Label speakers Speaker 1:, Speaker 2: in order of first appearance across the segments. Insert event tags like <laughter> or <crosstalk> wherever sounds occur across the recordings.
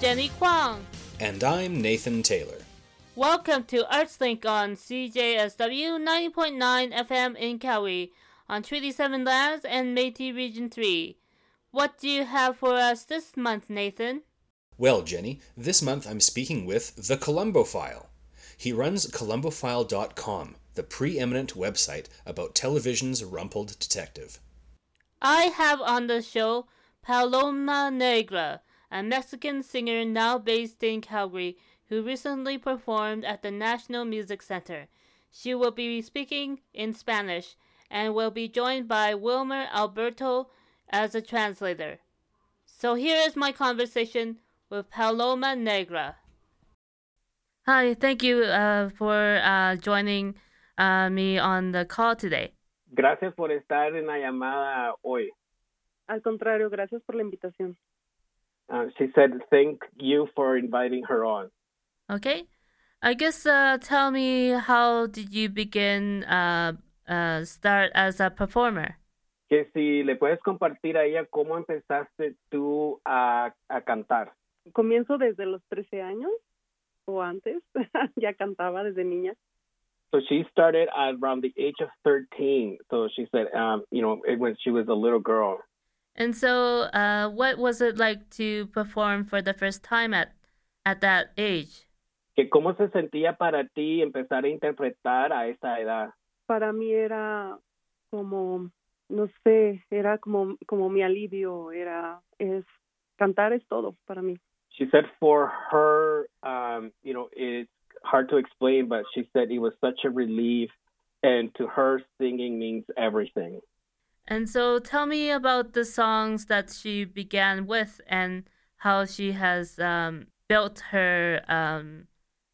Speaker 1: Jenny Kwong.
Speaker 2: And I'm Nathan Taylor.
Speaker 1: Welcome to ArtsLink on CJSW 90.9 FM in Calgary on Treaty 7 lands and Métis Region 3. What do you have for us this month, Nathan?
Speaker 2: Well, Jenny, this month I'm speaking with the Columbophile. He runs columbophile.com, the preeminent website about television's rumpled detective.
Speaker 1: I have on the show Paloma Negra, a Mexican singer now based in Calgary who recently performed at the National Music Center. She will be speaking in Spanish and will be joined by Wilmer Alberto as a translator. So here is my conversation with Paloma Negra. Hi, thank you uh, for uh, joining uh, me on the call today.
Speaker 3: Gracias por estar en la llamada hoy.
Speaker 4: Al contrario, gracias por la invitación.
Speaker 3: Uh, she said, thank you for inviting her on.
Speaker 1: Okay. I guess uh, tell me how did you begin uh, uh, start as a performer?
Speaker 3: Que si le puedes compartir a ella cómo empezaste tú a, a cantar.
Speaker 4: Comienzo desde los 13 años o antes, <laughs> ya cantaba desde niña.
Speaker 3: So she started at around the age of 13. So she said, um, you know, when she was a little girl.
Speaker 1: And so, uh, what was it like to perform for the first time at, at that age?
Speaker 3: Que ¿Cómo se sentía para ti empezar a interpretar a esa edad?
Speaker 4: Para mí era como, no sé, era como, como mi alivio, era, es, cantar es todo para mí.
Speaker 3: She said for her, um, you know, it's hard to explain, but she said it was such a relief, and to her, singing means everything.
Speaker 1: And so tell me about the songs that she began with and how she has um, built her um,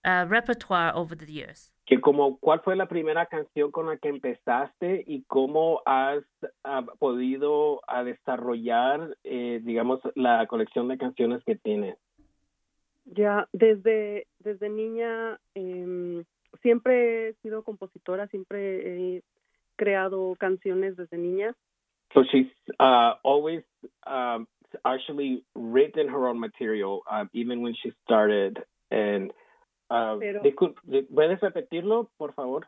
Speaker 1: uh, repertoire over the years.
Speaker 3: Que como, ¿Cuál fue la primera canción con la que empezaste y cómo has uh, podido uh, desarrollar, eh, digamos, la colección de canciones que tienes?
Speaker 4: Ya, desde, desde niña eh, siempre he sido compositora, siempre he creado canciones desde niña.
Speaker 3: So she's uh, always um, actually written her own material, uh, even when she started. And uh,
Speaker 4: Pero-
Speaker 3: ¿puedes repetirlo, por favor?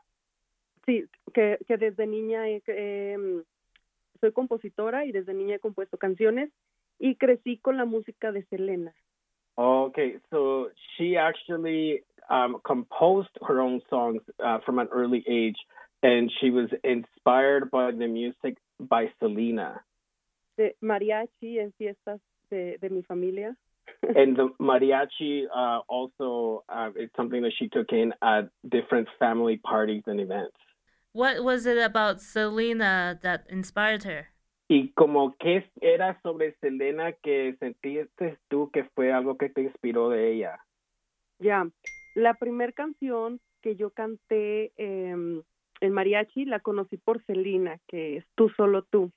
Speaker 4: Sí, que, que desde niña he- em, soy compositora y desde niña he compuesto canciones y crecí con la música de Selena.
Speaker 3: Okay, so she actually um, composed her own songs uh, from an early age, and she was inspired by the music by Selena.
Speaker 4: de mariachi en fiestas de, de mi familia. <laughs>
Speaker 3: and the mariachi uh, also uh, is something that she took in at different family parties and events.
Speaker 1: What was it about Selena that inspired her?
Speaker 3: Y como que era sobre Selena que sentiste tú que fue algo que te inspiró de ella.
Speaker 4: Ya, la primer canción que yo canté em, en mariachi la conocí por Selena, que es Tú solo tú.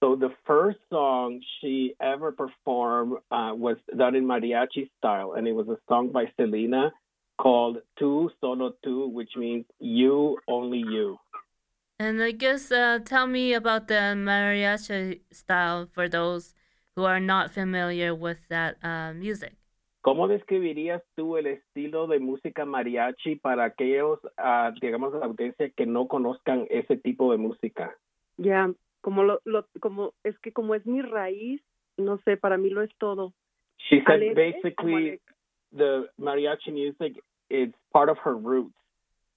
Speaker 3: So the first song she ever performed uh, was done in mariachi style, and it was a song by Selena called "Tu Solo Tu," which means "You Only You."
Speaker 1: And I guess uh, tell me about the mariachi style for those who are not familiar with that uh, music.
Speaker 3: ¿Cómo describirías tú el estilo de música mariachi para aquellos, ah, digamos, la audiencia que no conozcan ese tipo de música?
Speaker 4: Ya, como lo, lo, como es que como es mi raíz, no sé, para mí lo es todo.
Speaker 3: She said
Speaker 4: Alegre,
Speaker 3: basically the mariachi music is part of her roots.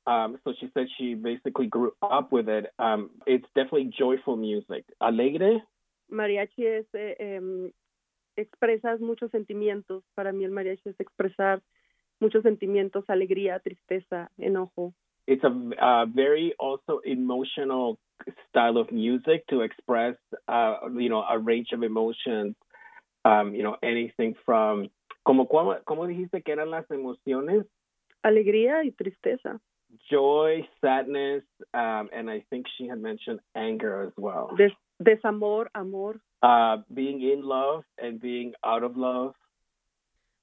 Speaker 3: Um, so she said she basically grew up with it. Um, it's definitely joyful music. Alegre,
Speaker 4: Mariachi es eh, em, expresas muchos sentimientos. Para mí el mariachi es expresar muchos sentimientos, alegría, tristeza, enojo.
Speaker 3: it's a very also emotional style of music to express, uh, you know, a range of emotions. Um, you know, anything from como cómo, cómo dijiste que eran las emociones,
Speaker 4: Alegría y tristeza.
Speaker 3: joy, sadness, um, and I think she had mentioned anger as well.
Speaker 4: Des- desamor, amor.
Speaker 3: Uh, being in love and being out of love.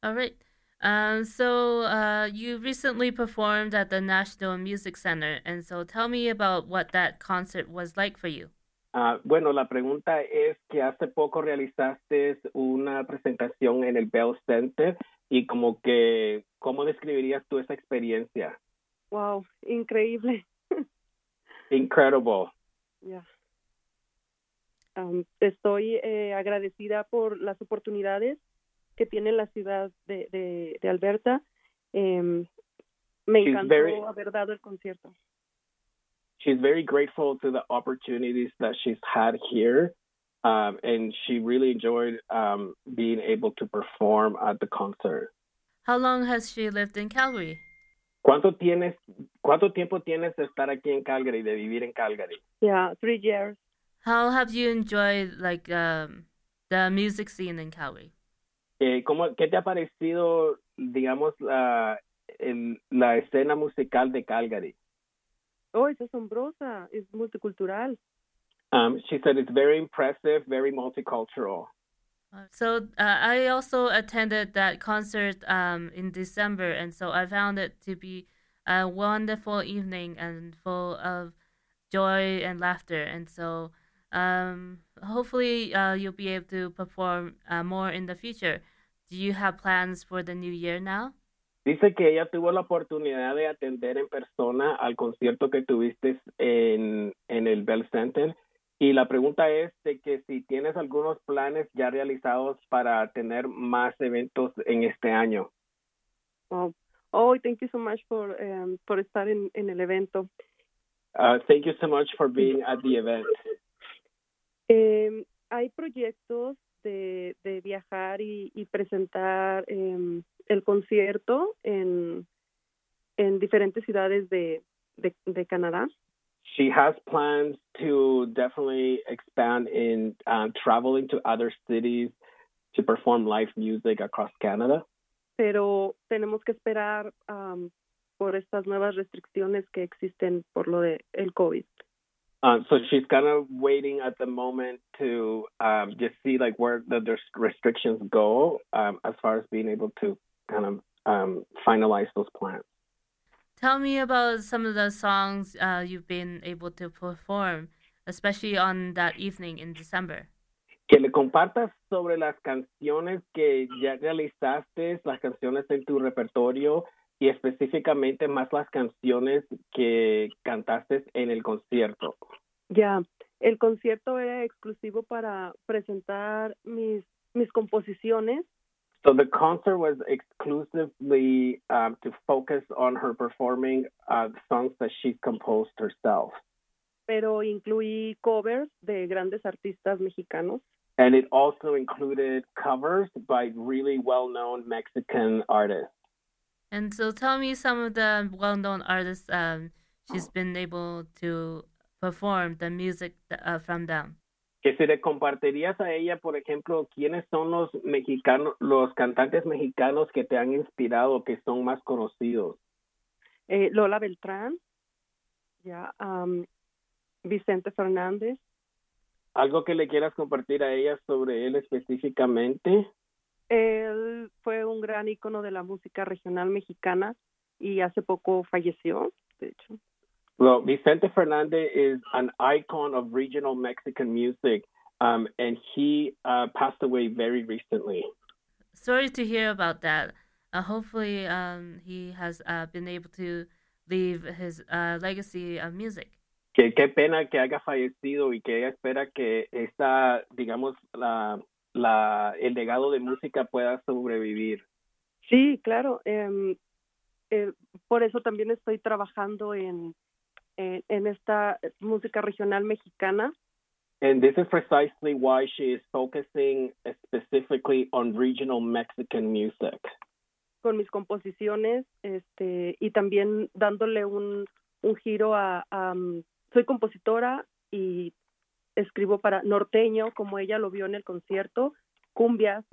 Speaker 1: All right. Um, so uh, you recently performed at the National Music Center, and so tell me about what that concert was like for you.
Speaker 3: Ah, bueno, la pregunta es que hace poco realizaste una presentación en el Bell Center y como que, ¿cómo describirías tú esa experiencia?
Speaker 4: Wow, increíble. <laughs>
Speaker 3: Incredible.
Speaker 4: Ya. Um, estoy eh, agradecida por las oportunidades que tiene la ciudad de, de, de Alberta. Em, me
Speaker 3: She's
Speaker 4: encantó
Speaker 3: very-
Speaker 4: haber dado el concierto.
Speaker 3: She's very grateful to the opportunities that she's had here. Um, and she really enjoyed um, being able to perform at the concert.
Speaker 1: How long has she lived in Calgary?
Speaker 3: ¿Cuánto tienes, cuánto tiempo tienes de estar aquí en Calgary, de vivir en Calgary?
Speaker 4: Yeah, three years.
Speaker 1: How have you enjoyed like um, the music scene in Calgary?
Speaker 3: Eh, ¿cómo, ¿Qué te ha parecido, digamos, la, el- la escena musical de Calgary?
Speaker 4: Oh, es asombrosa, es multicultural.
Speaker 3: Um, she said it's very impressive, very multicultural.
Speaker 1: Uh, So uh, I also attended that concert um, in December, and so I found it to be a wonderful evening and full of joy and laughter. And so um, hopefully uh, you'll be able to perform uh, more in the future. Do you have plans for the new year now?
Speaker 3: Dice que ella tuvo la oportunidad de atender en persona al concierto que tuviste en, en el Bell Center. Y la pregunta es de que si tienes algunos planes ya realizados para tener más eventos en este año.
Speaker 4: Oh, oh thank you so much for, um, por estar en, en el evento.
Speaker 3: Uh, thank you so much for being at the event.
Speaker 4: Eh, hay proyectos de, de viajar y, y presentar em, el concierto en, en diferentes ciudades de, de, de Canadá.
Speaker 3: She has plans to definitely expand in uh, traveling to other cities to perform live music across Canada.
Speaker 4: pero tenemos que esperar am, por estas nuevas restricciones que existen por lo de el COVID.
Speaker 3: Uh, so she's kind of waiting at the moment to um, just see like where the, the restrictions go um, as far as being able to kind of um, finalize those plans.
Speaker 1: Tell me about some of the songs uh, you've been able to perform, especially on that evening in December.
Speaker 3: Que le compartas sobre las canciones que ya realizaste, las canciones en tu repertorio y específicamente más las canciones que cantaste en el concierto.
Speaker 4: Ya, el concierto era exclusivo para presentar mis mis composiciones,
Speaker 3: So the concert was exclusively um, to focus on her performing uh, songs that she's composed herself.
Speaker 4: pero incluí covers de grandes artistas mexicanos.
Speaker 3: And it also included covers by really well known Mexican artists.
Speaker 1: And so tell me some of the well known artists um, she's been able to perform the music uh, from them.
Speaker 3: Que si le compartirías a ella, por ejemplo, quiénes son los mexicanos, los cantantes mexicanos que te han inspirado, que son más conocidos.
Speaker 4: Eh, Lola Beltrán, ya, am, Vicente Fernández,
Speaker 3: Algo que le quieras compartir a ella sobre él específicamente.
Speaker 4: Él fue un gran ícono de la música regional mexicana y hace poco falleció, de hecho.
Speaker 3: Well, Vicente Fernandez is an icon of regional Mexican music, um, and he uh, passed away very recently.
Speaker 1: Sorry to hear about that. Uh, hopefully, um, he has uh, been able to leave his uh, legacy of music.
Speaker 3: Que qué pena que haya fallecido y que ella espera que esta, digamos, la, la, el legado de música pueda sobrevivir.
Speaker 4: Sí, claro. em, eh, por eso también estoy trabajando en, en, en esta música regional mexicana.
Speaker 3: And this is precisely why she is focusing specifically on regional Mexican music.
Speaker 4: con mis composiciones este y también dándole un, un giro a, a, um, soy compositora y escribo para norteño como ella lo vio en el concierto cumbias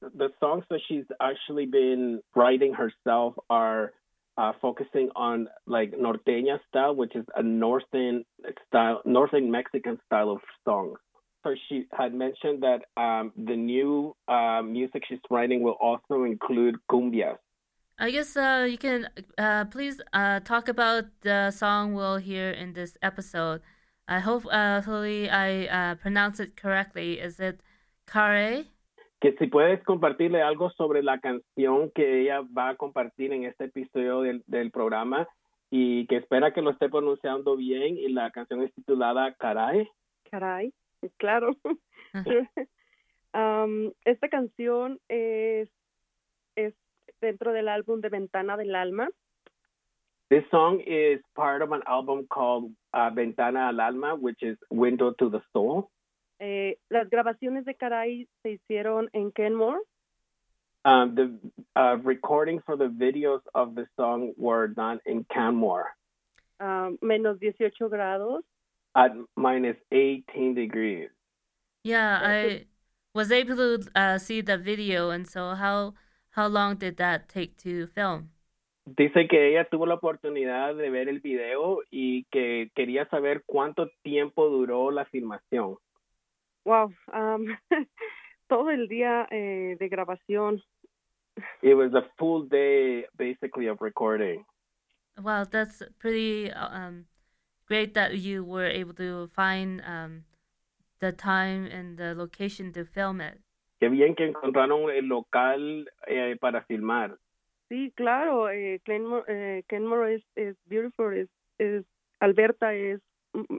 Speaker 3: The songs that she's actually been writing herself are uh, focusing on like norteña style, which is a northern style, northern Mexican style of songs. So she had mentioned that um, the new uh, music she's writing will also include cumbias.
Speaker 1: I guess uh, you can uh, please uh, talk about the song we'll hear in this episode. I hope uh, hopefully I uh, pronounce it correctly. Is it Care?
Speaker 3: Que si puedes compartirle algo sobre la canción que ella va a compartir en este episodio del, del programa y que espera que lo esté pronunciando bien y la canción es titulada Caray.
Speaker 4: Caray, claro. <laughs> um, esta canción es, es dentro del álbum de Ventana del Alma.
Speaker 3: This song is part of an album called uh, Ventana al Alma, which is Window to the Soul.
Speaker 4: Eh, las grabaciones de Caray se hicieron en Canmore.
Speaker 3: Um, the uh, recordings for the videos of the song were done in Canmore.
Speaker 4: Um, menos 18 grados.
Speaker 3: At minus 18 degrees.
Speaker 1: Yeah, I was able to uh, see the video, and so how how long did that take to film?
Speaker 3: Dice que ella tuvo la oportunidad de ver el video y que quería saber cuánto tiempo duró la filmación.
Speaker 4: Wow, um, <laughs> todo el día eh, de grabación.
Speaker 3: It was a full day, basically, of recording.
Speaker 1: Wow, that's pretty um, great that you were able to find um, the time and the location to film it.
Speaker 3: Qué bien que encontraron el local eh, para filmar.
Speaker 4: Sí, claro, eh, Canmore, eh, Canmore es, es beautiful, es, es, Alberta es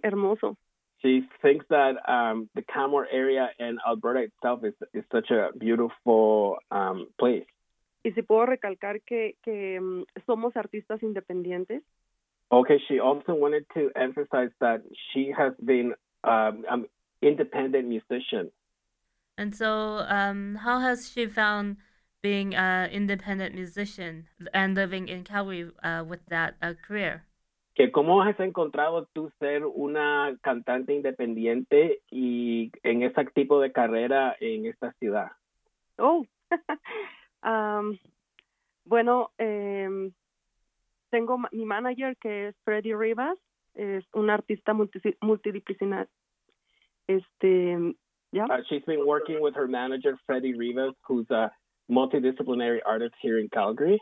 Speaker 4: hermoso.
Speaker 3: She thinks that um, the Canmore area and Alberta itself is, is such a beautiful um, place.
Speaker 4: Y si puedo recalcar que, que um, somos artistas independientes.
Speaker 3: Okay, she also wanted to emphasize that she has been um, an independent musician.
Speaker 1: And so, um, how has she found being an independent musician and living in Calgary uh, with that uh, career?
Speaker 3: Que ¿Cómo has encontrado tú ser una cantante independiente y en ese tipo de carrera en esta ciudad?
Speaker 4: Oh, <laughs> um, bueno, eh, tengo mi manager que es Freddy Rivas, es un artista multi, multidisciplinar. Este, yeah.
Speaker 3: Uh, she's been working with her manager Freddy Rivas, who's a multidisciplinary artist here in Calgary.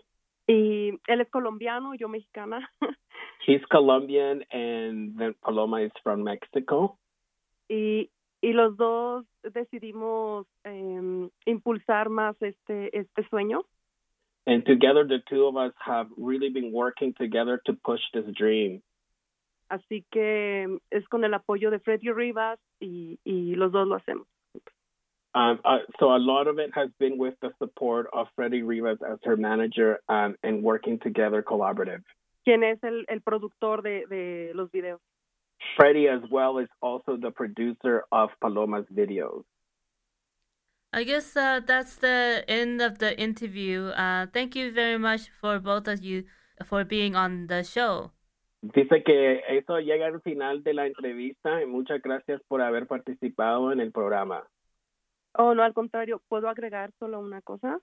Speaker 4: Y él es colombiano, yo mexicana. <laughs>
Speaker 3: He's Colombian and then Paloma is from Mexico.
Speaker 4: Y, y los dos decidimos eh, impulsar más este, este sueño.
Speaker 3: And together the two of us have really been working together to push this dream.
Speaker 4: Así que es con el apoyo de Freddy Rivas y, y los dos lo hacemos.
Speaker 3: Um, uh, so a lot of it has been with the support of Freddie Rivas as her manager um, and working together collaborative.
Speaker 4: ¿Quién es el, el productor de, de los videos?
Speaker 3: Freddie as well is also the producer of Paloma's videos.
Speaker 1: I guess uh, that's the end of the interview. Uh, thank you very much for both of you for being on the show.
Speaker 3: Dice que eso llega al final de la entrevista y muchas gracias por haber participado en el programa.
Speaker 4: Oh, no, al contrario, ¿puedo agregar solo una cosa?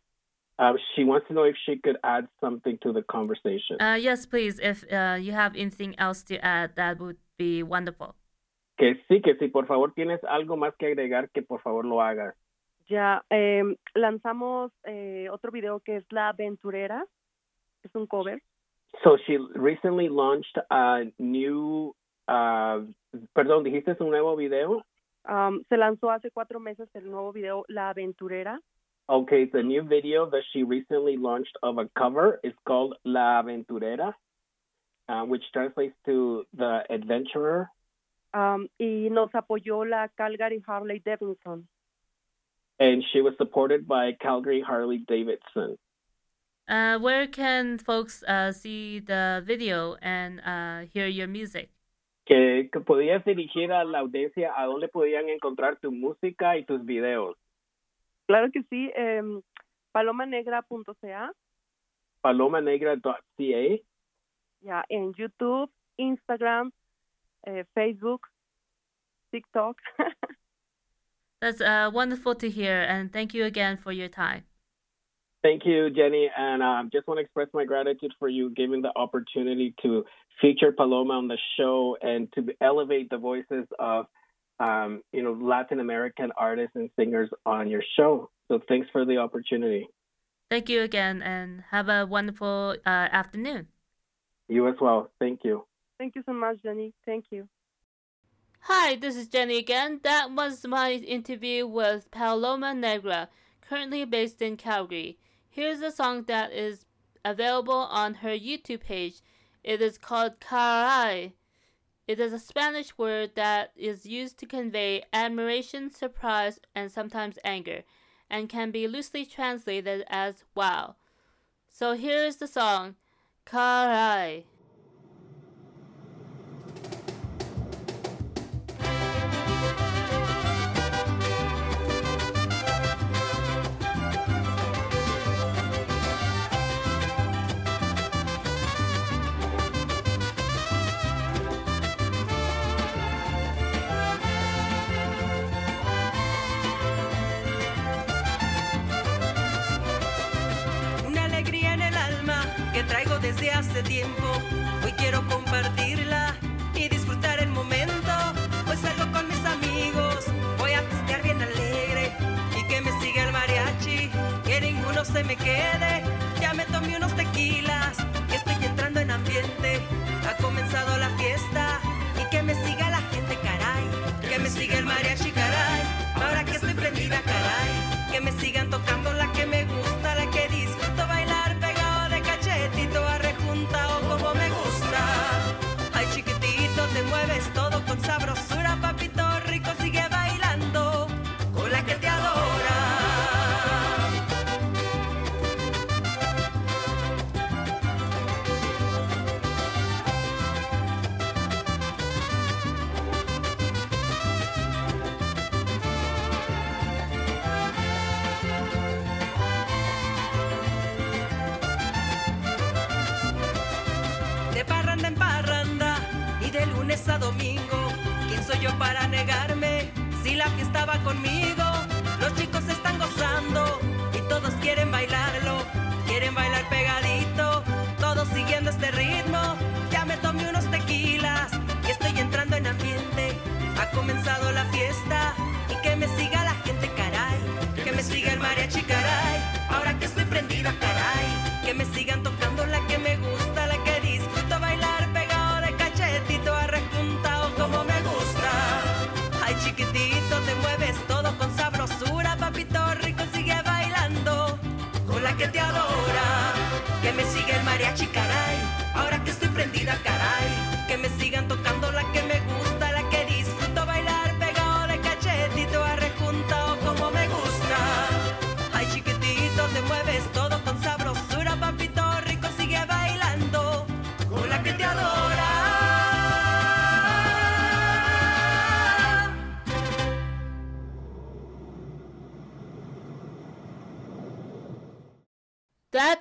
Speaker 3: Uh, she wants to know if she could add something to the conversation.
Speaker 1: Uh, yes, please. If uh, you have anything else to add, that would be wonderful.
Speaker 3: Que sí, que si por favor tienes algo más que agregar, que por favor lo hagas.
Speaker 4: Ya, eh, lanzamos eh, otro video que es La Aventurera. Es un cover.
Speaker 3: So she recently launched a new, uh, perdón, dijiste un nuevo video?
Speaker 4: Um, se lanzó hace cuatro meses el nuevo video La Aventurera.
Speaker 3: Okay, the new video that she recently launched of a cover is called La Aventurera, uh, which translates to the adventurer.
Speaker 4: Um, y nos apoyó la Calgary Harley Davidson.
Speaker 3: And she was supported by Calgary Harley Davidson.
Speaker 1: Uh, where can folks uh, see the video and uh, hear your music?
Speaker 3: Que, que podías dirigir a la audiencia a dónde podían encontrar tu música y tus videos.
Speaker 4: Claro que sí, eh, palomanegra.ca.
Speaker 3: Palomanegra.ca.
Speaker 4: Ya, en YouTube, Instagram, eh, Facebook, TikTok. <laughs>
Speaker 1: That's uh, wonderful to hear, and thank you again for your time.
Speaker 3: Thank you, Jenny, and I um, just want to express my gratitude for you giving the opportunity to feature Paloma on the show and to elevate the voices of um, you know Latin American artists and singers on your show. So thanks for the opportunity.
Speaker 1: Thank you again, and have a wonderful uh, afternoon.
Speaker 3: You as well. Thank you.
Speaker 4: Thank you so much, Jenny. Thank you.
Speaker 1: Hi, this is Jenny again. That was my interview with Paloma Negra, currently based in Calgary. Here's a song that is available on her YouTube page. It is called Caray. It is a Spanish word that is used to convey admiration, surprise, and sometimes anger, and can be loosely translated as wow. So here is the song, Caray.
Speaker 5: Que me sigan tocando va conmigo? Los chicos están gozando y todos quieren bailarlo, quieren bailar pegadito, todos siguiendo este ritmo.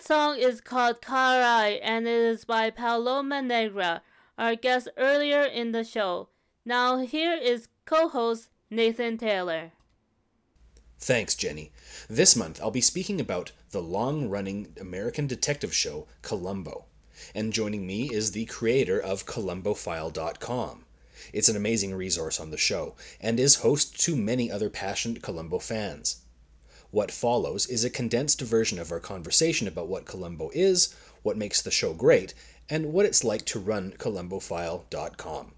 Speaker 1: Song is called Caray and it is by Paloma Negra, our guest earlier in the show. Now, here is co host Nathan Taylor.
Speaker 2: Thanks, Jenny. This month I'll be speaking about the long running American detective show Columbo. And joining me is the creator of Columbophile.com. It's an amazing resource on the show and is host to many other passionate Columbo fans. What follows is a condensed version of our conversation about what Columbo is, what makes the show great, and what it's like to run Columbophile.com.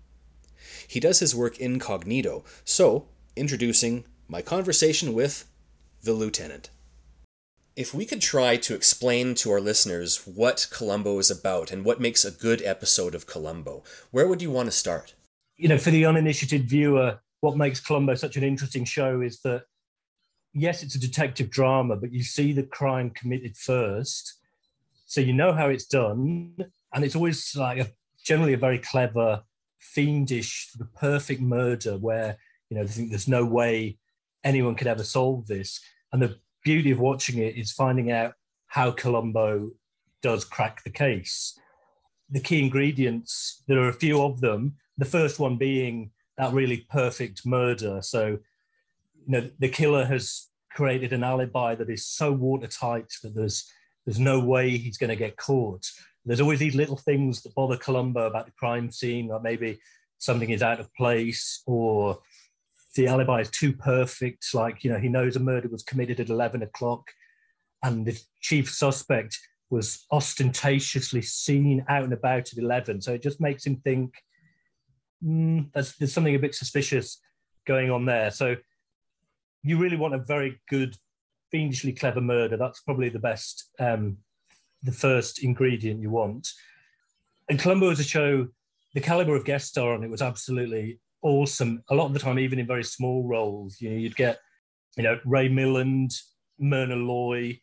Speaker 2: He does his work incognito, so, introducing my conversation with the Lieutenant. If we could try to explain to our listeners what Columbo is about and what makes a good episode of Columbo, where would you want to start?
Speaker 6: You know, for the uninitiated viewer, what makes Columbo such an interesting show is that yes, it's a detective drama, but you see the crime committed first. So you know how it's done. And it's always like a, generally a very clever, fiendish, the perfect murder where, you know, they think there's no way anyone could ever solve this. And the beauty of watching it is finding out how Columbo does crack the case. The key ingredients, there are a few of them. The first one being that really perfect murder. So you know, the killer has created an alibi that is so watertight that there's there's no way he's going to get caught. There's always these little things that bother Columbo about the crime scene, or maybe something is out of place, or the alibi is too perfect. Like you know, he knows a murder was committed at eleven o'clock, and the chief suspect was ostentatiously seen out and about at eleven. So it just makes him think mm, there's, there's something a bit suspicious going on there. So you really want a very good, fiendishly clever murder. That's probably the best, um, the first ingredient you want. And Columbo was a show, the caliber of guest star on it was absolutely awesome. A lot of the time, even in very small roles, you know, you'd get, you know, Ray Milland, Myrna Loy,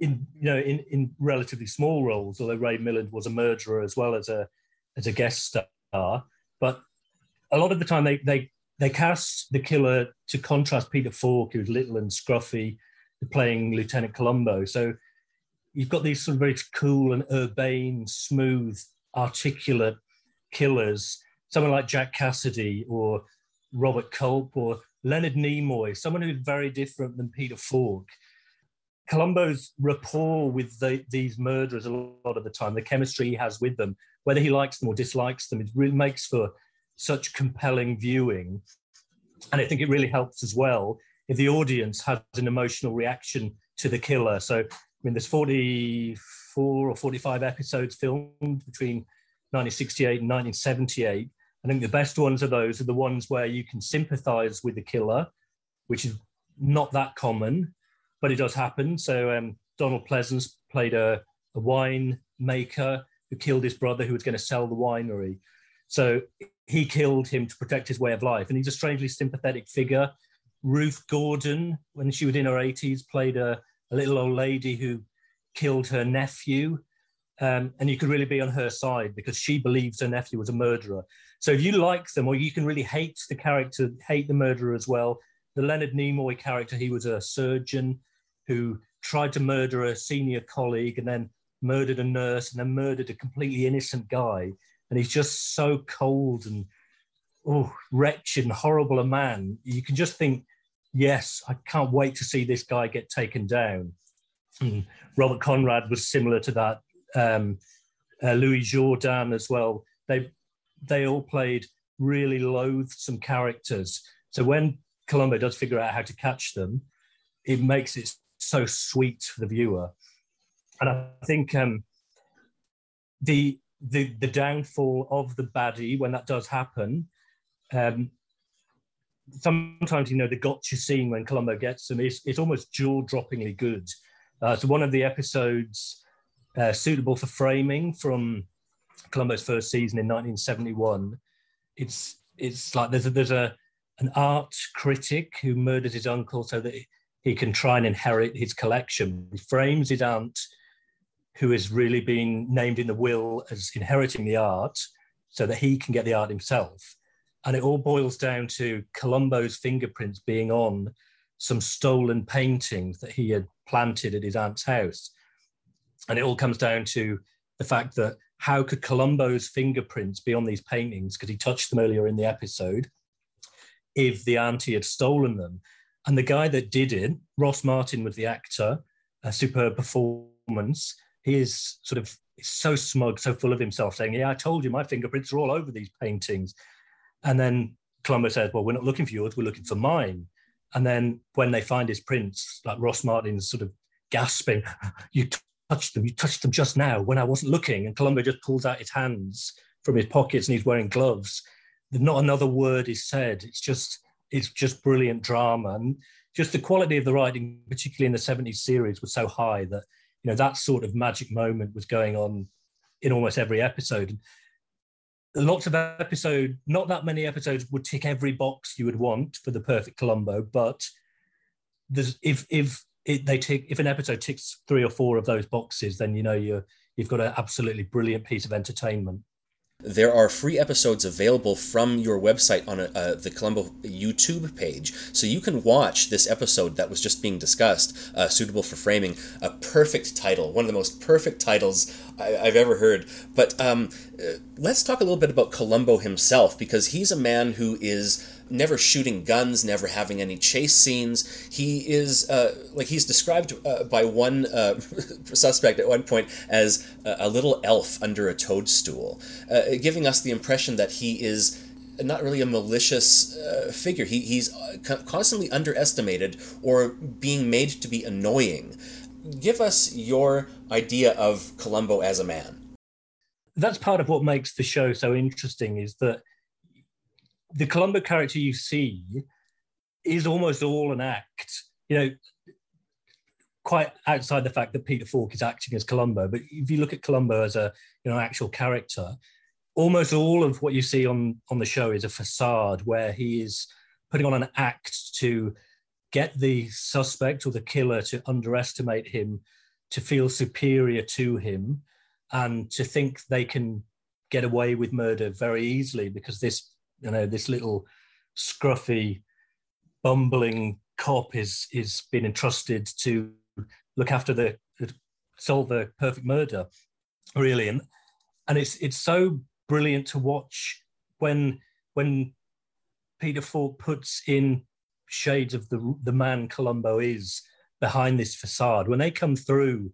Speaker 6: in you know in, in relatively small roles, although Ray Milland was a murderer as well as a as a guest star. But a lot of the time they they they cast the killer to contrast Peter Falk, who's little and scruffy, playing Lieutenant Columbo. So you've got these sort of very cool and urbane, smooth, articulate killers. Someone like Jack Cassidy or Robert Culp or Leonard Nimoy, someone who's very different than Peter Falk. Columbo's rapport with the, these murderers a lot of the time, the chemistry he has with them, whether he likes them or dislikes them, it really makes for such compelling viewing. And I think it really helps as well if the audience has an emotional reaction to the killer. So, I mean, there's 44 or 45 episodes filmed between 1968 and 1978. I think the best ones of those are the ones where you can sympathize with the killer, which is not that common but it does happen. So um, Donald Pleasence played a, a wine maker who killed his brother who was going to sell the winery. So he killed him to protect his way of life. And he's a strangely sympathetic figure. Ruth Gordon, when she was in her 80s, played a, a little old lady who killed her nephew. Um, and you could really be on her side because she believes her nephew was a murderer. So if you like them, or you can really hate the character, hate the murderer as well. The Leonard Nimoy character, he was a surgeon who tried to murder a senior colleague and then murdered a nurse and then murdered a completely innocent guy. And he's just so cold and oh, wretched and horrible a man. You can just think, yes, I can't wait to see this guy get taken down. And Robert Conrad was similar to that. Um, uh, Louis Jourdan as well. They they all played really loathsome characters. So when Columbo does figure out how to catch them, it makes it so sweet for the viewer. And I think um, the the the downfall of the baddie when that does happen. Um, sometimes you know the gotcha scene when Columbo gets them is it's almost jaw droppingly good. Uh, so one of the episodes uh, suitable for framing from Columbo's first season in 1971. It's it's like there's a, there's a an art critic who murders his uncle so that he can try and inherit his collection. He frames his aunt, who is really been named in the will as inheriting the art, so that he can get the art himself. And it all boils down to Columbo's fingerprints being on some stolen paintings that he had planted at his aunt's house. And it all comes down to the fact that how could Columbo's fingerprints be on these paintings, because he touched them earlier in the episode, if the auntie had stolen them? And the guy that did it, Ross Martin was the actor, a superb performance. He is sort of so smug, so full of himself, saying, Yeah, I told you my fingerprints are all over these paintings. And then Columbo says, Well, we're not looking for yours, we're looking for mine. And then when they find his prints, like Ross Martin's sort of gasping, <laughs> You touched them, you touched them just now when I wasn't looking. And Columbo just pulls out his hands from his pockets and he's wearing gloves. Not another word is said. It's just it's just brilliant drama and just the quality of the writing, particularly in the 70s series, was so high that you know that sort of magic moment was going on in almost every episode. Lots of episode, not that many episodes would tick every box you would want for the perfect Columbo, but there's if if it, they tick if an episode ticks three or four of those boxes, then you know you're you've got an absolutely brilliant piece of entertainment.
Speaker 2: There are free episodes available from your website on a, uh, the Columbo YouTube page, so you can watch this episode that was just being discussed, uh, suitable for framing. A perfect title, one of the most perfect titles I, have ever heard. But um, uh, let's talk a little bit about Columbo himself, because he's a man who is never shooting guns, never having any chase scenes. He is uh, like he's described uh, by one uh, <laughs> suspect at one point as a little elf under a toadstool, uh, giving us the impression that he is not really a malicious uh, figure. He, he's uh, constantly underestimated or being made to be annoying. Give us your idea of Columbo as a man.
Speaker 6: That's part of what makes the show so interesting is that the Columbo character you see is almost all an act. You know, quite outside the fact that Peter Falk is acting as Columbo, but if you look at Columbo as a you know actual character, almost all of what you see on on the show is a facade where he is putting on an act to get the suspect or the killer to underestimate him, to feel superior to him, and to think they can get away with murder very easily because this you know this little scruffy bumbling cop is is been entrusted to look after the solve the perfect murder, really. And and it's it's so brilliant to watch when when Peter Falk puts in shades of the the man Columbo is behind this facade. When they come through,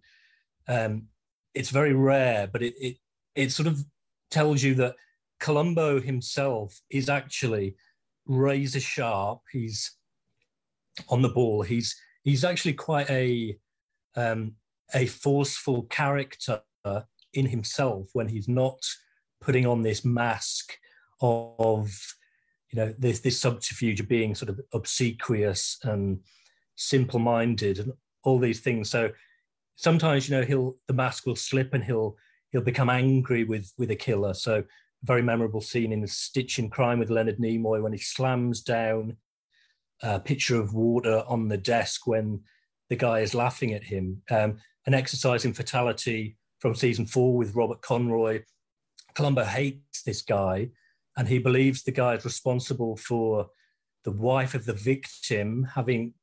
Speaker 6: um, it's very rare, but it, it it sort of tells you that Columbo himself is actually razor sharp. He's on the ball. He's he's actually quite a um, a forceful character in himself when he's not putting on this mask of you know this this subterfuge of being sort of obsequious and simple-minded and all these things so sometimes you know he'll the mask will slip and he'll he'll become angry with with a killer so very memorable scene in Stitch in Crime with Leonard Nimoy when he slams down a pitcher of water on the desk when the guy is laughing at him. Um, an exercise in fatality from season four with Robert Conrad. Columbo hates this guy and he believes the guy is responsible for the wife of the victim having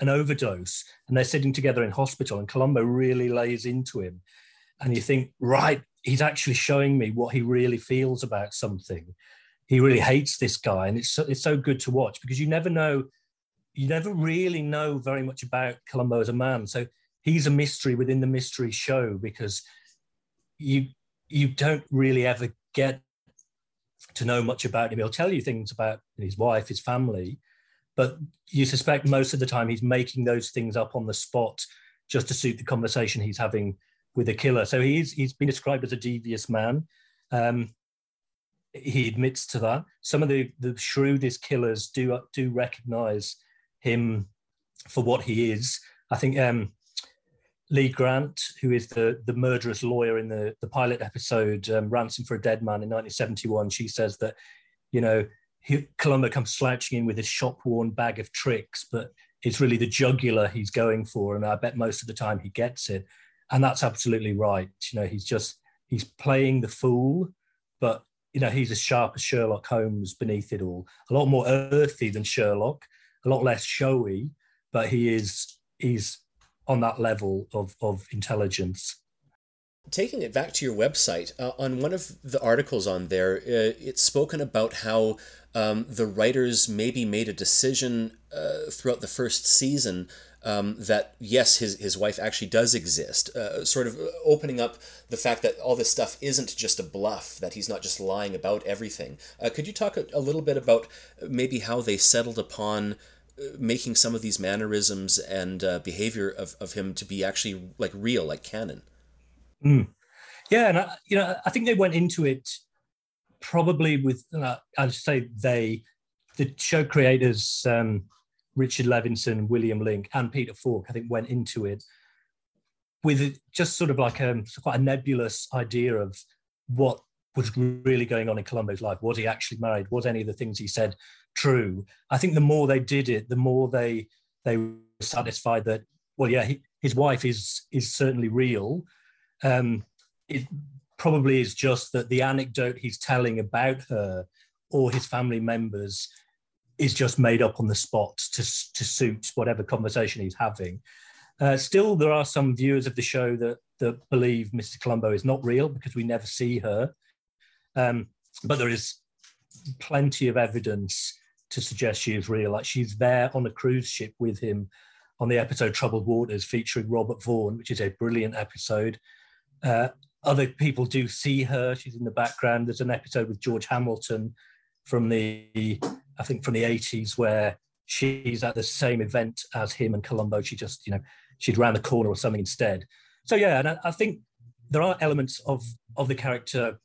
Speaker 6: an overdose and they're sitting together in hospital and Columbo really lays into him. And you think, right, he's actually showing me what he really feels about something. He really hates this guy. And it's so, it's so good to watch because you never know you never really know very much about Columbo as a man. So he's a mystery within the mystery show because you you don't really ever get to know much about him. He'll tell you things about his wife, his family, but you suspect most of the time he's making those things up on the spot just to suit the conversation he's having with a killer. So he's he's been described as a devious man. Um, he admits to that. Some of the the shrewdest killers do do recognize him for what he is. I think um, Lee Grant, who is the the murderous lawyer in the the pilot episode um, "Ransom for a Dead Man" in 1971, she says that you know Columbo comes slouching in with his shop worn bag of tricks, but it's really the jugular he's going for, and I bet most of the time he gets it, and that's absolutely right. You know, he's just he's playing the fool, but you know he's as sharp as Sherlock Holmes beneath it all, a lot more earthy than Sherlock a lot less showy, but he is he's on that level of of intelligence.
Speaker 2: Taking it back to your website, uh, on one of the articles on there, uh, it's spoken about how um, the writers maybe made a decision uh, throughout the first season um, that yes, his his wife actually does exist, uh, sort of opening up the fact that all this stuff isn't just a bluff, that he's not just lying about everything. Uh, could you talk a, a, little bit about maybe how they settled upon uh, making some of these mannerisms and uh, behavior of, of him to be actually like real, like canon?
Speaker 6: Mm. Yeah, and I, you know, I think they went into it probably with uh, I'd say they, the show creators. Um, Richard Levinson, William Link, and Peter Falk, I think, went into it with just sort of like a quite a nebulous idea of what was really going on in Columbo's life. Was he actually married? Was any of the things he said true? I think the more they did it, the more they they were satisfied that well, yeah, he, his wife is is certainly real. Um, it probably is just that the anecdote he's telling about her or his family members is just made up on the spot to, to suit whatever conversation he's having. Uh, still, there are some viewers of the show that, that believe Mr. Columbo is not real because we never see her. Um, but there is plenty of evidence to suggest she is real. Like she's there on a cruise ship with him on the episode Troubled Waters featuring Robert Vaughn, which is a brilliant episode. Uh, other people do see her. She's in the background. There's an episode with George Hamilton from the I think from the 80s where she's at the same event as him and Columbo. She just, you know, she'd round the corner or something instead. So yeah, and I, I think there are elements of of the character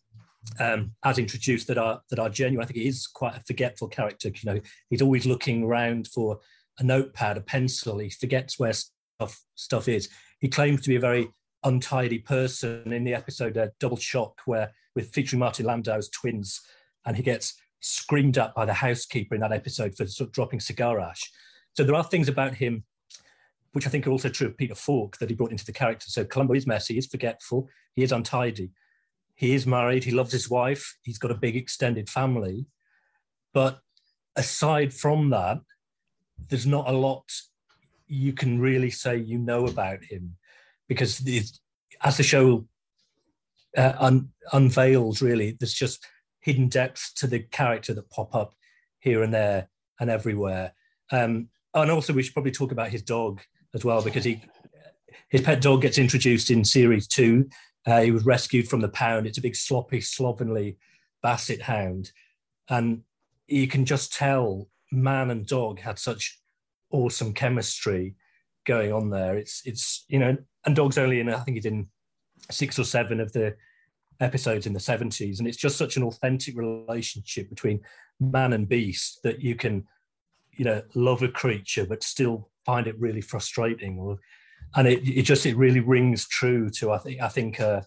Speaker 6: um, as introduced that are that are genuine. I think he is quite a forgetful character. You know, he's always looking around for a notepad, a pencil. He forgets where stuff stuff is. He claims to be a very untidy person in the episode uh, Double Shock, where with featuring Martin Landau's twins, and he gets screamed at by the housekeeper in that episode for sort of dropping cigar ash. So there are things about him which I think are also true of Peter Falk that he brought into the character. So Columbo is messy, he's forgetful, he is untidy. He is married, he loves his wife, he's got a big extended family. But aside from that, there's not a lot you can really say you know about him because as the show uh, un- unveils, really, there's just hidden depths to the character that pop up here and there and everywhere. Um, and also, we should probably talk about his dog as well because he his pet dog gets introduced in series two. Uh, he was rescued from the pound. It's a big, sloppy, slovenly basset hound, and you can just tell man and dog had such awesome chemistry going on there. It's it's you know, and dog's only in I think he's in six or seven of the episodes in the 70s and it's just such an authentic relationship between man and beast that you can you know love a creature but still find it really frustrating. And it, it just it really rings true to i think i think uh,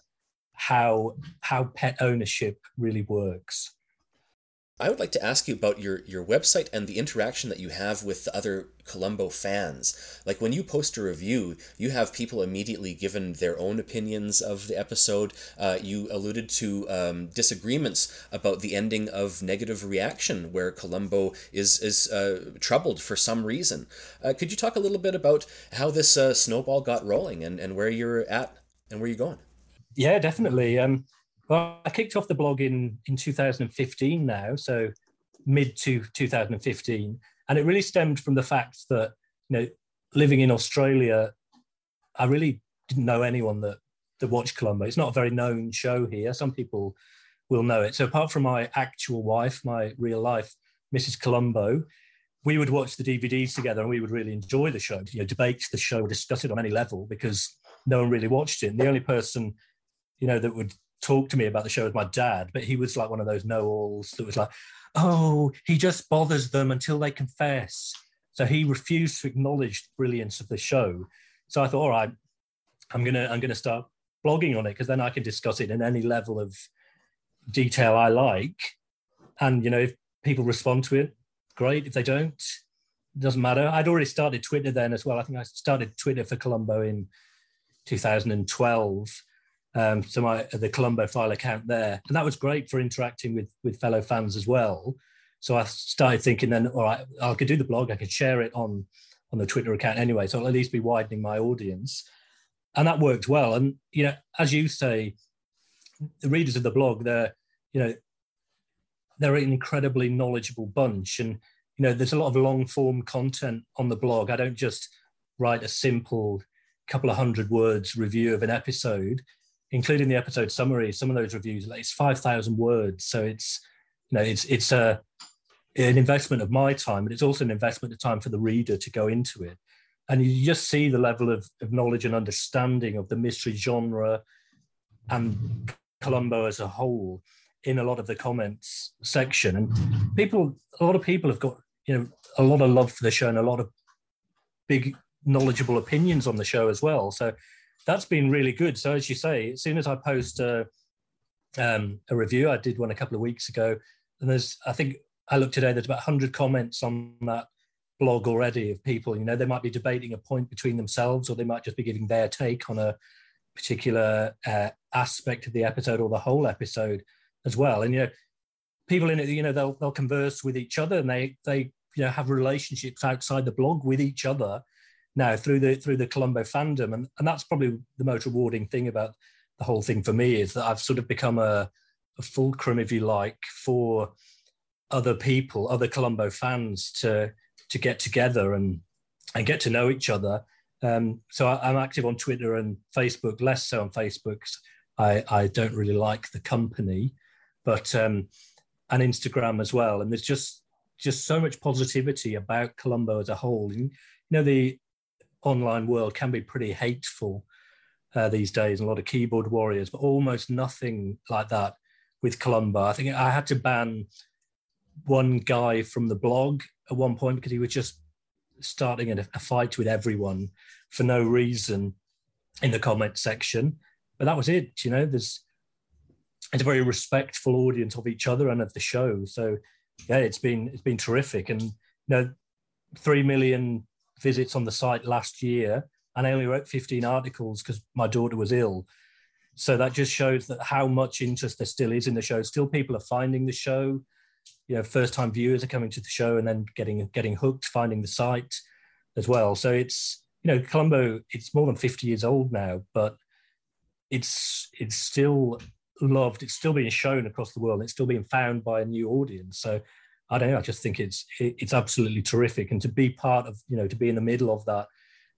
Speaker 6: how how pet ownership really works
Speaker 2: I would like to ask you about your, your website and the interaction that you have with the other Columbo fans. Like when you post a review, you have people immediately given their own opinions of the episode. Uh, you alluded to um, disagreements about the ending of Negative Reaction, where Columbo is is uh, troubled for some reason. Uh, could you talk a little bit about how this uh, snowball got rolling and, and where you're at and where you're going?
Speaker 6: Yeah, definitely. Um, well, I kicked off the blog in in 2015 now, so mid to 2015, and it really stemmed from the fact that you know living in Australia, I really didn't know anyone that that watched Columbo. It's not a very known show here. Some people will know it. So apart from my actual wife, my real life Mrs. Columbo, we would watch the DVDs together and we would really enjoy the show. You know, debate the show, discuss it on any level because no one really watched it. And the only person, you know, that would talk to me about the show with my dad, but he was like one of those know-alls that was like, "Oh, he just bothers them until they confess." So he refused to acknowledge the brilliance of the show. So I thought, all right, I'm gonna I'm gonna start blogging on it because then I can discuss it in any level of detail I like. And you know, if people respond to it, great. If they don't, it doesn't matter. I'd already started Twitter then as well. I think I started Twitter for Columbo in 2012 um, to my the Columbophile account there, and that was great for interacting with with fellow fans as well. So I started thinking then, all right, I could do the blog, I could share it on on the Twitter account anyway, so I'll at least be widening my audience, and that worked well. And you know, as you say, the readers of the blog, they're you know, they're an incredibly knowledgeable bunch, and you know, there's a lot of long form content on the blog. I don't just write a simple couple of hundred words review of an episode including the episode summary, some of those reviews, like it's 5,000 words. So it's, you know, it's, it's a, an investment of my time, but it's also an investment of time for the reader to go into it. And you just see the level of, of knowledge and understanding of the mystery genre and Columbo as a whole in a lot of the comments section. And people, a lot of people have got, you know, a lot of love for the show and a lot of big knowledgeable opinions on the show as well. So that's been really good. So as you say, as soon as I post a, um, a review, I did one a couple of weeks ago, and there's I think I looked today. There's about 100 comments on that blog already of people. You know, they might be debating a point between themselves, or they might just be giving their take on a particular uh, aspect of the episode or the whole episode as well. And you know, people in it, you know, they'll they'll converse with each other, and they they you know have relationships outside the blog with each other now through the through the Columbo fandom, and and that's probably the most rewarding thing about the whole thing for me is that I've sort of become a, a fulcrum, if you like, for other people, other Columbo fans to to get together and and get to know each other. Um, so I, am active on Twitter and Facebook, less so on Facebook. I, I don't really like the company, but um, and Instagram as well. And there's just just so much positivity about Columbo as a whole. And, you know, the online world can be pretty hateful uh, these days, and a lot of keyboard warriors, but almost nothing like that with Columbo. I think I had to ban one guy from the blog at one point because he was just starting a, a fight with everyone for no reason in the comment section. But that was it. You know, there's it's a very respectful audience of each other and of the show. So yeah, it's been it's been terrific. And you know, three million visits on the site last year, and I only wrote 15 articles because my daughter was ill. So that just shows that how much interest there still is in the show. Still, people are finding the show. You know, first-time viewers are coming to the show and then getting getting hooked, finding the site as well. So it's you know, Columbo. It's more than 50 years old now, but it's it's still loved. It's still being shown across the world. It's still being found by a new audience. So I don't know. I just think it's it's absolutely terrific, and to be part of you know to be in the middle of that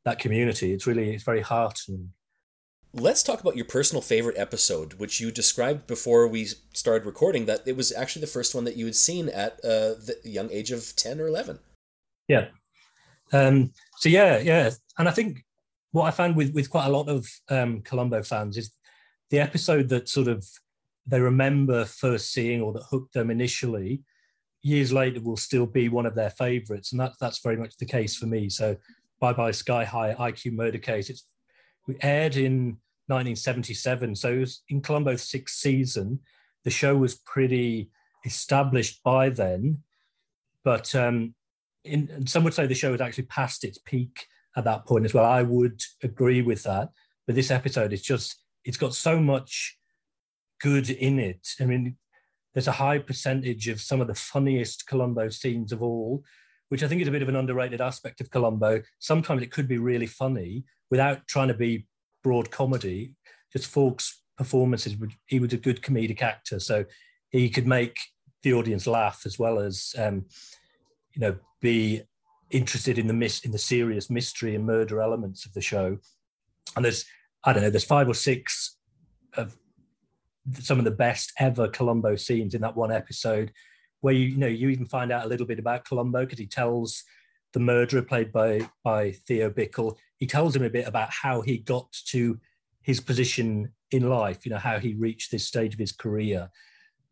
Speaker 6: that community, it's really it's very heartening.
Speaker 2: Let's talk about your personal favorite episode, which you described before we started recording. That it was actually the first one that you had seen at uh, the young age of ten or eleven.
Speaker 6: Yeah. Um, so yeah, yeah, and I think what I found with with quite a lot of um, Columbo fans is the episode that sort of they remember first seeing or that hooked them initially years later will still be one of their favorites. And that, that's very much the case for me. So bye bye sky high iq murder case it's we aired in 1977 so it was in columbo's sixth season. The show was pretty established by then. But um in, some would say the show had actually passed its peak at that point as well. I would agree with that. But this episode is just it's got so much good in it. I mean, there's a high percentage of some of the funniest Columbo scenes of all, which I think is a bit of an underrated aspect of Columbo. Sometimes it could be really funny without trying to be broad comedy. Just Falk's performances, he was a good comedic actor, so he could make the audience laugh as well as, um, you know, be interested in the mis- in the serious mystery and murder elements of the show. And there's I don't know, there's five or six of some of the best ever Columbo scenes in that one episode, where you, you know you even find out a little bit about Columbo because he tells the murderer played by by Theo Bikel, he tells him a bit about how he got to his position in life. You know how he reached this stage of his career.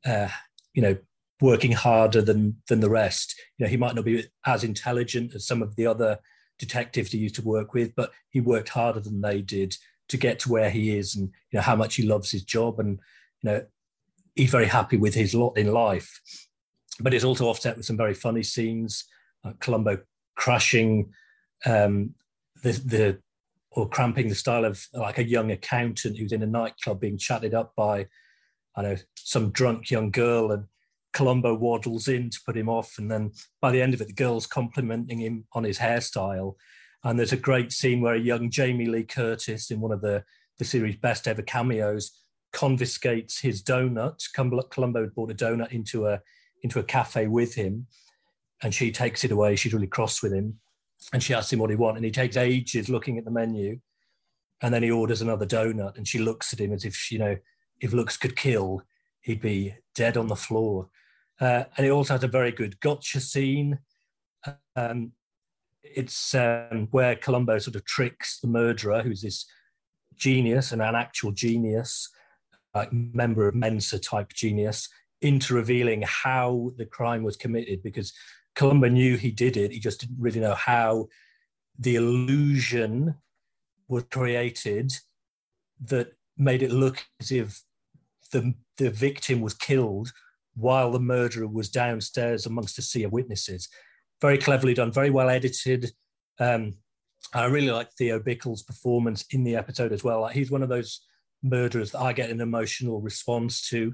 Speaker 6: Uh, you know, working harder than than the rest. You know, he might not be as intelligent as some of the other detectives he used to work with, but he worked harder than they did to get to where he is and you know how much he loves his job and you know he's very happy with his lot in life. But it's also offset with some very funny scenes uh, columbo crashing um, the the or cramping the style of like a young accountant who's in a nightclub being chatted up by I know some drunk young girl and Columbo waddles in to put him off and then by the end of it the girl's complimenting him on his hairstyle. And there's a great scene where a young Jamie Lee Curtis, in one of the, the series' best ever cameos, confiscates his donut. Columbo had bought a donut into a into a cafe with him, and she takes it away. She's really cross with him, and she asks him what he wants, and he takes ages looking at the menu, and then he orders another donut, and she looks at him as if you know, if looks could kill, he'd be dead on the floor. Uh, and it also has a very good gotcha scene. Um, it's um, where Columbo sort of tricks the murderer, who's this genius and an actual genius, like member of Mensa type genius, into revealing how the crime was committed because Columbo knew he did it. He just didn't really know how the illusion was created that made it look as if the, the victim was killed while the murderer was downstairs amongst a sea of witnesses very cleverly done, very well edited. Um, I really like Theo Bikel's performance in the episode as well. Like he's one of those murderers that I get an emotional response to.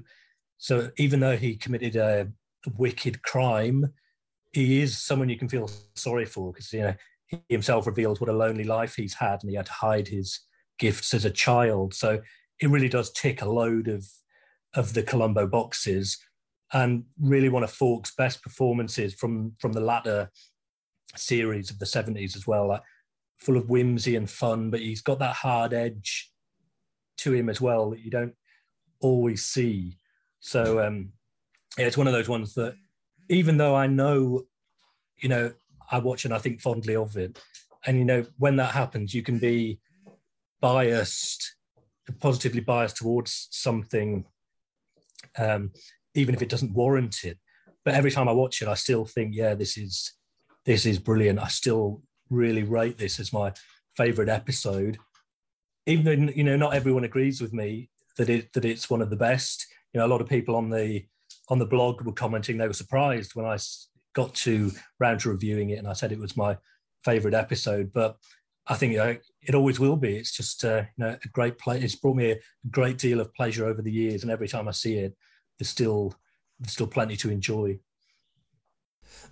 Speaker 6: So even though he committed a, wicked crime, he is someone you can feel sorry for because you know he himself reveals what a lonely life he's had and he had to hide his gifts as a child. So it really does tick a load of of the Columbo boxes and really one of Falk's best performances from from the latter series of the 70s as well, like full of whimsy and fun, but he's got that hard edge to him as well that you don't always see. So um yeah, it's one of those ones that even though I know, you know, I watch and I think fondly of it. And you know, when that happens, you can be biased, positively biased towards something um, even if it doesn't warrant it. But every time I watch it, I still think, yeah, this is this is brilliant. I still really rate this as my favorite episode, even though you know not everyone agrees with me that it that it's one of the best. You know, a lot of people on the on the blog were commenting they were surprised when I got to round to reviewing it, and I said it was my favorite episode. But I think you know, it always will be. It's just uh, you know a great play. It's brought me a great deal of pleasure over the years, and every time I see it, there's still there's still plenty to enjoy.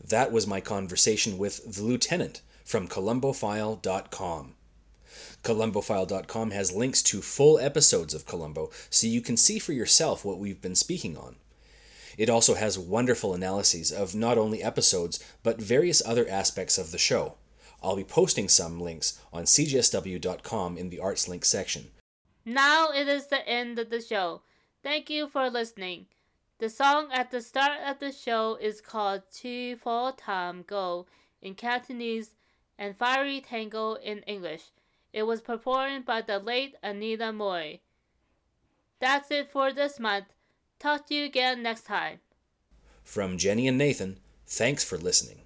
Speaker 2: That was my conversation with the lieutenant from Columbophile.com. Columbophile.com has links to full episodes of Columbo so you can see for yourself what we've been speaking on. It also has wonderful analyses of not only episodes, but various other aspects of the show. I'll be posting some links on cgsw.com in the Arts Link section.
Speaker 1: Now it is the end of the show. Thank you for listening. The song at the start of the show is called Chi Fo Tam Go in Cantonese and Fiery Tango in English. It was performed by the late Anita Mui. That's it for this month. Talk to you again next time.
Speaker 2: From Jenny and Nathan, thanks for listening.